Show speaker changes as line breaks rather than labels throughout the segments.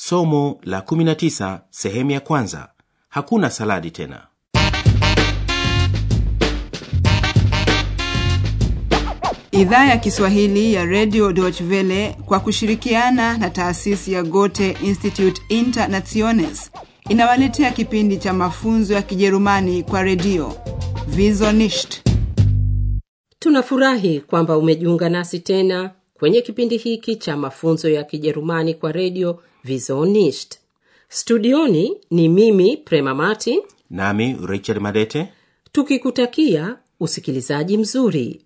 somo la 19 sehemu ya kwanza. Hakuna saladi tena.
Idhaa ya kiswahili ya Radio deutsche kwa kushirikiana na taasisi ya gote institute internationes inawaletea kipindi cha mafunzo ya kijerumani kwa redio. Vizonisht
tunafurahi kwamba umejiunga nasi tena kwenye kipindi hiki cha mafunzo ya kijerumani kwa redio vizonisht studioni ni mimi prema mati
nami richard madete.
Tukikutakia usikilizaji mzuri.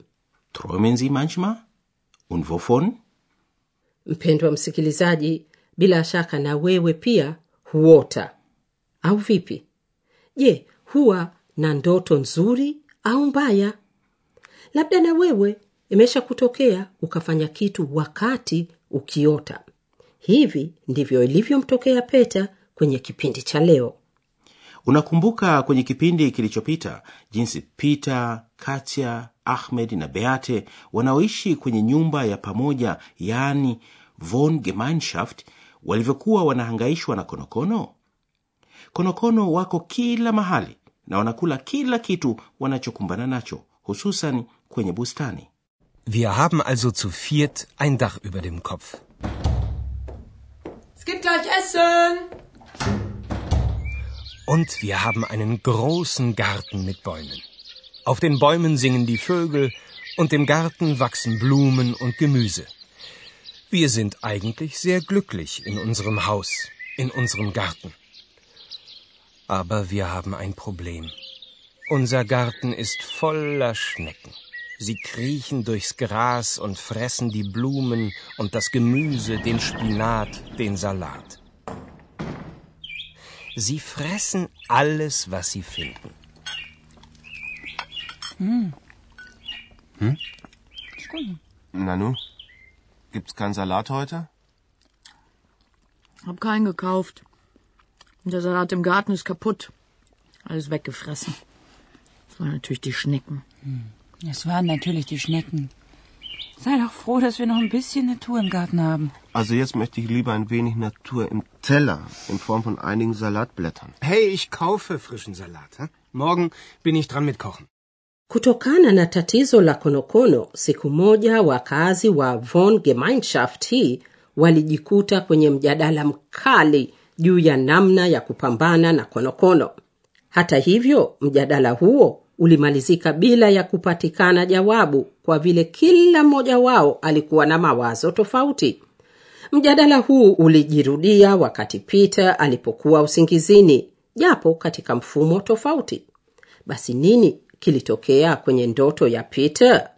Träumen sie manchmal und wovon
mpendwa msikilizaji bila shaka na wewe pia huota. Au vipi? Je huwa na ndoto nzuri au mbaya? Labda na wewe imesha kutokea ukafanya kitu wakati ukiota. Hivi ndivyo ilivyomtokea peta kwenye kipindi cha leo.
Unakumbuka kwenye kipindi kilichopita jinsi peter katya ahmed na beate wanaoishi kwenye nyumba ya pamoja yaani von gemeinschaft walivyokuwa wanahangaishwa na konokono? Konokono wako kila mahali na wanakula kila kitu wanachokumbana nacho hususan kwenye bustani
Wir haben also zu viert ein Dach über dem Kopf.
Es gibt gleich Essen.
Und wir haben einen großen Garten mit Bäumen. Auf den Bäumen singen die Vögel und im Garten wachsen Blumen und Gemüse. Wir sind eigentlich sehr glücklich in unserem Haus, in unserem Garten. Aber wir haben ein Problem. Unser Garten ist voller Schnecken. Sie kriechen durchs Gras und fressen die Blumen und das Gemüse, den Spinat, den Salat. Sie fressen alles, was sie finden.
Nanu, gibt's keinen Salat heute?
Hab keinen gekauft. Und der Salat im Garten ist kaputt. Alles weggefressen. Das waren natürlich die Schnecken.
Es waren natürlich die Schnecken. Sei doch froh, dass wir noch ein bisschen Natur im Garten haben.
Also jetzt möchte ich lieber ein wenig Natur im Teller in Form von einigen Salatblättern.
Hey, ich kaufe frischen Salat. Hm? Morgen bin ich dran mit Kochen.
kutokana na tatizo la konokono siku moja wakazi wa von gemeinschaft hii walijikuta kwenye mjadala mkali juu ya namna ya kupambana na konokono hata hivyo mjadala huo ulimalizika bila ya kupatikana jawabu kwa vile kila mmoja wao alikuwa na mawazo tofauti. Mjadala huu ulijirudia wakati peter alipokuwa usingizini japo katika mfumo tofauti. Basi nini kilitokea kwenye ndoto ya peter?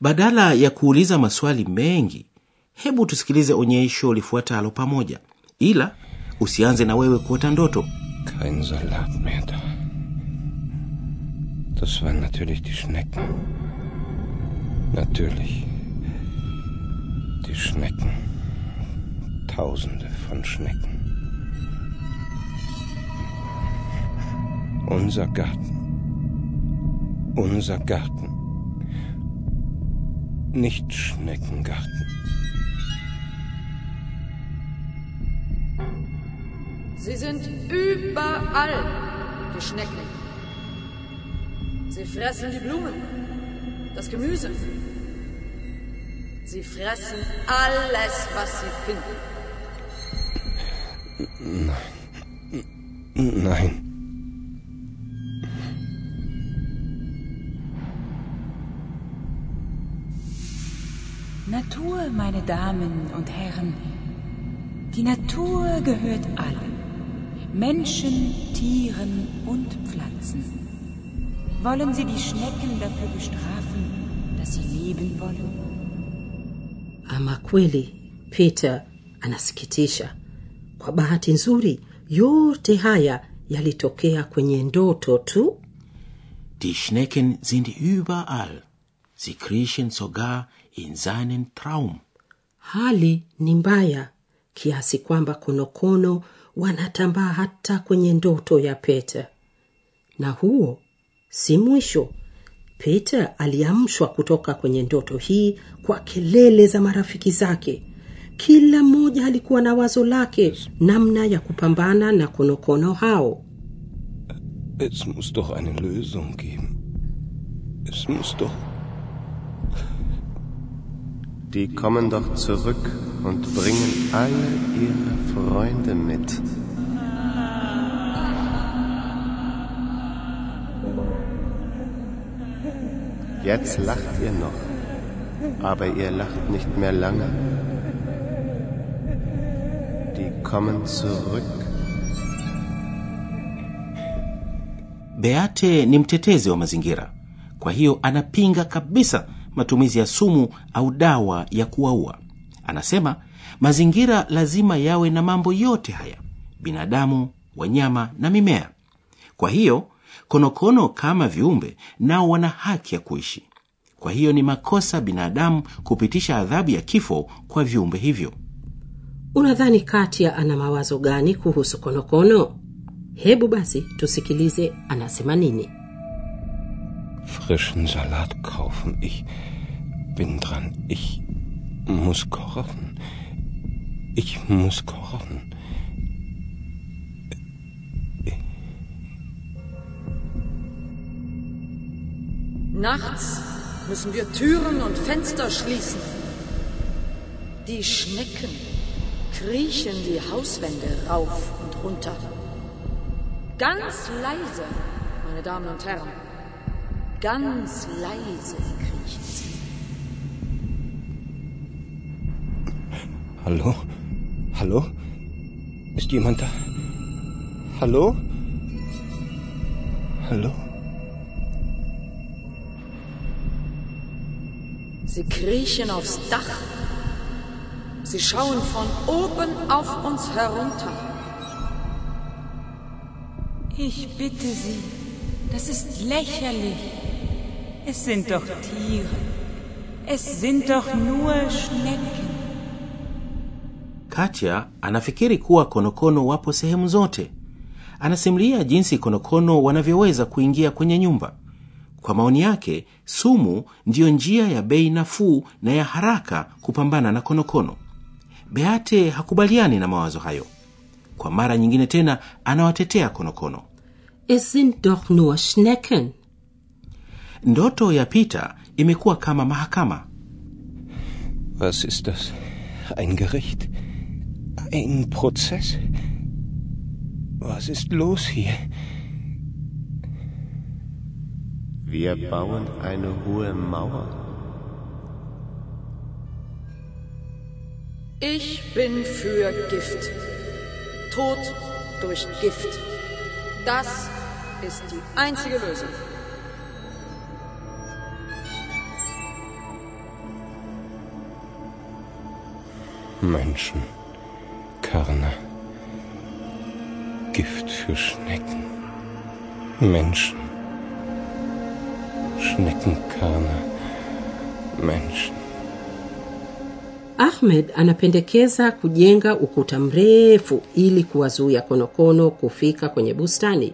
Badala ya kuuliza maswali mengi hebu tusikilize onyesho lifuatalo pamoja. Ila usianze na wewe kuota ndoto.
Kein Salat mehr da. Das waren natürlich die Schnecken. Natürlich. Die Schnecken. Tausende von Schnecken. Unser Garten. Unser Garten. Nicht Schneckengarten.
Sie sind überall, die Schnecken. Sie fressen die Blumen, das Gemüse. Sie fressen alles, was sie finden.
Nein.
Natur, meine Damen und Herren. Die Natur gehört allen. Menschen, Tieren und Pflanzen. Wollen Sie die Schnecken dafür bestrafen, dass sie leben wollen?
ama kweli peter anasikitisha. Kwa bahati nzuri yote haya yalitokea kwenye ndoto tu.
Die schnecken sind überall. Sie kriechen sogar in seinen traum.
Hali ni mbaya kiasi kwamba konokono wanatambaa hata kwenye ndoto ya peter. Na huo si mwisho peter aliamshwa kutoka kwenye ndoto hii kwa kelele za marafiki zake kila mmoja alikuwa na wazo lake namna ya kupambana na konokono hao
Es muss doch eine Lösung geben. Es muss doch.
Die kommen doch zurück und bringen alle ihre Freunde mit. Jetzt lacht ihr noch, aber ihr lacht nicht mehr lange. Die kommen zurück.
beate ni mtetezi wa mazingira kwa hiyo anapinga kabisa matumizi ya sumu au dawa ya kuwaua anasema mazingira lazima yawe na mambo yote haya binadamu wanyama na mimea kwa hiyo konokono kama viumbe nao wana haki ya kuishi kwa hiyo ni makosa binadamu kupitisha adhabu ya kifo kwa viumbe hivyo
unadhani katia ana mawazo gani kuhusu konokono hebu basi tusikilize anasema nini
Frischen Salat kaufen. Ich bin dran. Ich muss kochen. Ich muss kochen.
Nachts müssen wir Türen und Fenster schließen. Die Schnecken kriechen die Hauswände rauf und runter. Ganz leise, meine Damen und Herren. Ganz leise kriechen sie.
Hallo? Hallo? Ist jemand da? Hallo? Hallo?
Sie kriechen aufs Dach. Sie schauen von oben auf uns herunter.
Ich bitte Sie, das ist lächerlich. Es sind doch Tiere. Es sind doch nur Schnecken.
katya anafikiri kuwa konokono wapo sehemu zote anasimulia jinsi konokono wanavyoweza kuingia kwenye nyumba kwa maoni yake sumu ndiyo njia ya bei nafuu na ya haraka kupambana na konokono beate hakubaliani na mawazo hayo kwa mara nyingine tena anawatetea konokono
es sind doch nur schnecken
ndoto ya peter imekuwa kama mahakama
Was ist das? Ein Gericht? Ein Prozess? Was ist los hier?
Wir bauen eine hohe Mauer.
Ich bin für Gift. Tod durch Gift. Das ist die einzige Lösung.
Menschen, Körner, Gift für Schnecken, Menschen, Schneckenkörner, Menschen.
ahmed anapendekeza kujenga ukuta mrefu ili kuwazuia konokono kufika kwenye bustani.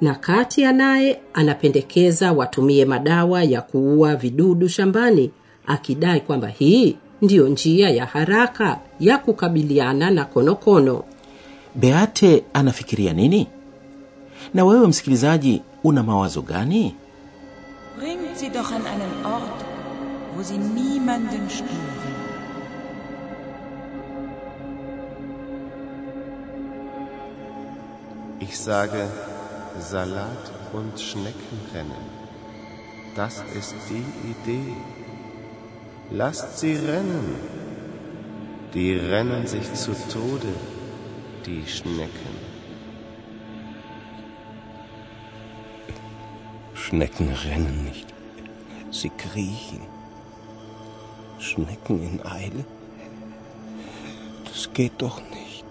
Na katia naye anapendekeza watumie madawa ya kuua vidudu shambani akidai kwamba hii ndiyo njia ya haraka ya kukabiliana na konokono.
Beate anafikiria nini? Na wewe msikilizaji una mawazo gani
Bringt sie doch an einen Ort, wo sie niemanden stören.
Ich sage Salat und Schneckenrennen. Das ist die Idee. Lasst sie rennen. Die rennen sich zu Tode, die Schnecken.
Schnecken rennen nicht. Sie kriechen. Schnecken in Eile? Das geht doch nicht.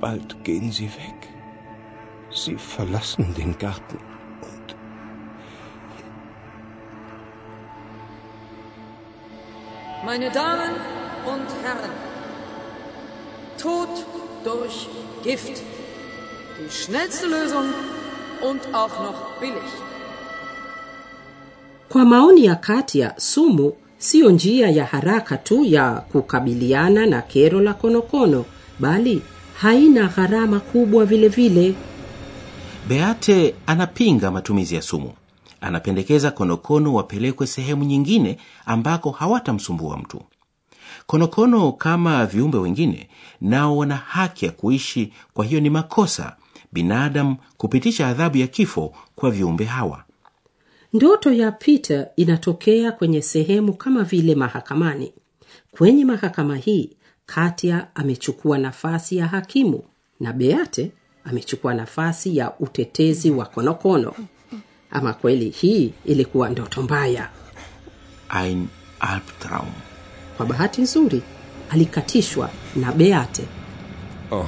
Bald gehen sie weg. Sie verlassen den Garten und
Meine Damen und Herren, Tod durch Gift. Die schnellste Lösung und auch noch billig.
kwa maoni ya katia sumu siyo njia ya haraka tu ya kukabiliana na kero la konokono bali haina gharama kubwa vile vile.
Beate anapinga matumizi ya sumu. Anapendekeza konokono wapelekwe sehemu nyingine ambako hawatamsumbua mtu. Konokono kama viumbe wengine nao wana haki ya kuishi kwa hiyo ni makosa binadamu kupitisha adhabu ya kifo kwa viumbe hawa.
Ndoto ya peter inatokea kwenye sehemu kama vile mahakamani. Kwenye mahakama hii katia amechukua nafasi ya hakimu na beate amechukua nafasi ya utetezi wa konokono. Ama kweli hii ilikuwa ndoto mbaya?
Ein albtraum.
Kwa bahati nzuri alikatishwa na beate.
Oh,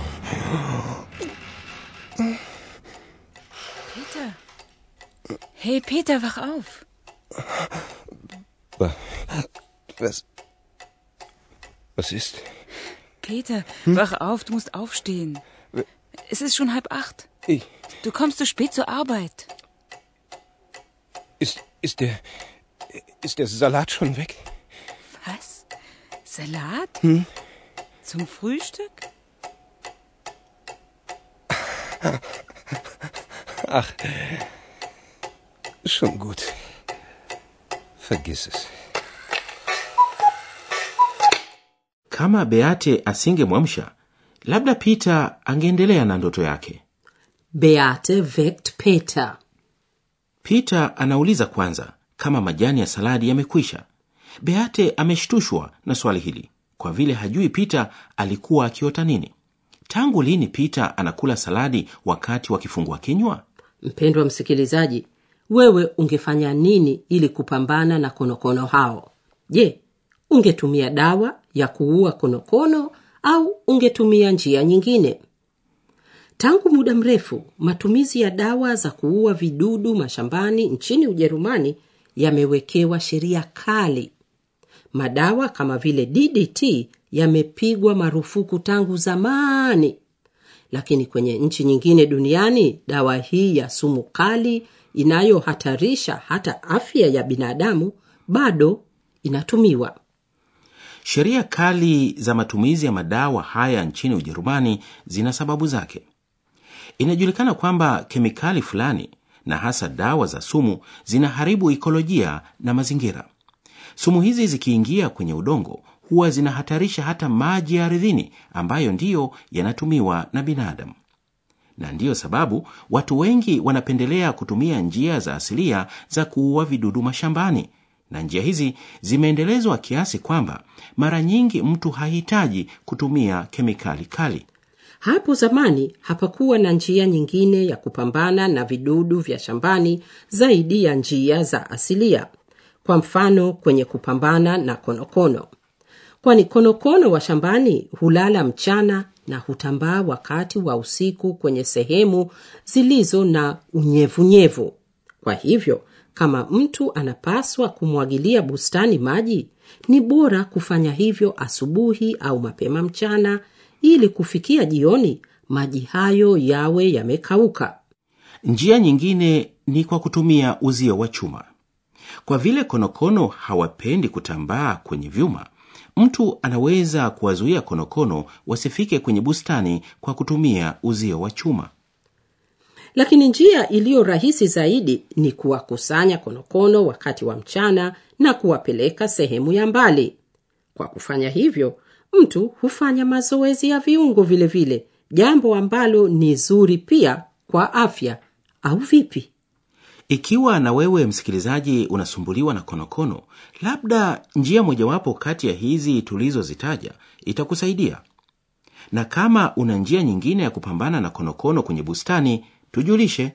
Hey, Peter, wach auf.
wa- was. Was ist?
Peter, wach auf, du musst aufstehen. Es ist schon halb acht.
Ich.
Du kommst zu spät zur Arbeit.
Ist, ist der. Ist der Salat schon weg?
Was? Salat? Zum Frühstück?
Ach. Schon gut. Vergiss es.
kama beate asingemwamsha labda peter angeendelea na ndoto yake.
Beate weckt peter.
Peter anauliza kwanza kama majani ya saladi yamekwisha. Beate ameshtushwa na swali hili kwa vile hajui peter alikuwa akiota nini. Tangu lini peter anakula saladi wakati wa kifungua kinywa?
Mpendwa msikilizaji wewe ungefanya nini ili kupambana na konokono hao? Je ungetumia dawa ya kuua konokono au ungetumia njia nyingine? Tangu muda mrefu matumizi ya dawa za kuua vidudu mashambani nchini ujerumani yamewekewa sheria kali. Madawa kama vile ddt yamepigwa marufuku tangu zamani. Lakini kwenye nchi nyingine duniani dawa hii ya sumu kali inayohatarisha hata afya ya binadamu bado inatumiwa.
Sheria kali za matumizi ya madawa haya nchini ujerumani zina sababu zake. Inajulikana kwamba kemikali fulani na hasa dawa za sumu zinaharibu ikolojia na mazingira. Sumu hizi zikiingia kwenye udongo huwa zinahatarisha hata maji ya ardhini ambayo ndiyo yanatumiwa na binadamu na ndiyo sababu watu wengi wanapendelea kutumia njia za asilia za kuua vidudu mashambani. Na njia hizi zimeendelezwa kiasi kwamba mara nyingi mtu hahitaji kutumia kemikali kali.
Hapo zamani hapakuwa na njia nyingine ya kupambana na vidudu vya shambani zaidi ya njia za asilia. Kwa mfano kwenye kupambana na konokono. Kwani konokono wa shambani hulala mchana na hutambaa wakati wa usiku kwenye sehemu zilizo na unyevunyevu. Kwa hivyo kama mtu anapaswa kumwagilia bustani maji ni bora kufanya hivyo asubuhi au mapema mchana ili kufikia jioni maji hayo yawe yamekauka.
Njia nyingine ni kwa kutumia uzio wa chuma. Kwa vile konokono hawapendi kutambaa kwenye vyuma mtu anaweza kuwazuia konokono wasifike kwenye bustani kwa kutumia uzio wa chuma.
Lakini njia iliyo rahisi zaidi ni kuwakusanya konokono wakati wa mchana na kuwapeleka sehemu ya mbali. Kwa kufanya hivyo mtu hufanya mazoezi ya viungo vilevile vile jambo ambalo ni zuri pia kwa afya. Au vipi
ikiwa na wewe msikilizaji unasumbuliwa na konokono labda njia mojawapo kati ya hizi tulizozitaja itakusaidia. Na kama una njia nyingine ya kupambana na konokono kwenye bustani tujulishe.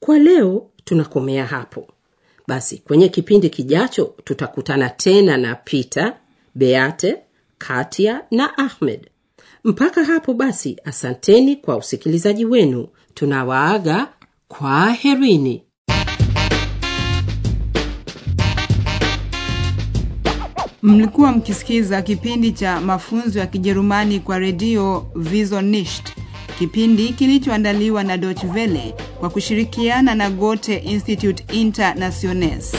Kwa leo tunakomea hapo. Basi kwenye kipindi kijacho tutakutana tena na peter beate katia na ahmed. Mpaka hapo basi asanteni kwa usikilizaji wenu. Tunawaaga kwa
mlikuwa mkisikiza kipindi cha mafunzo ya kijerumani kwa redio visonisht kipindi kilichoandaliwa na Deutsche Welle kwa kushirikiana na gote institute internationes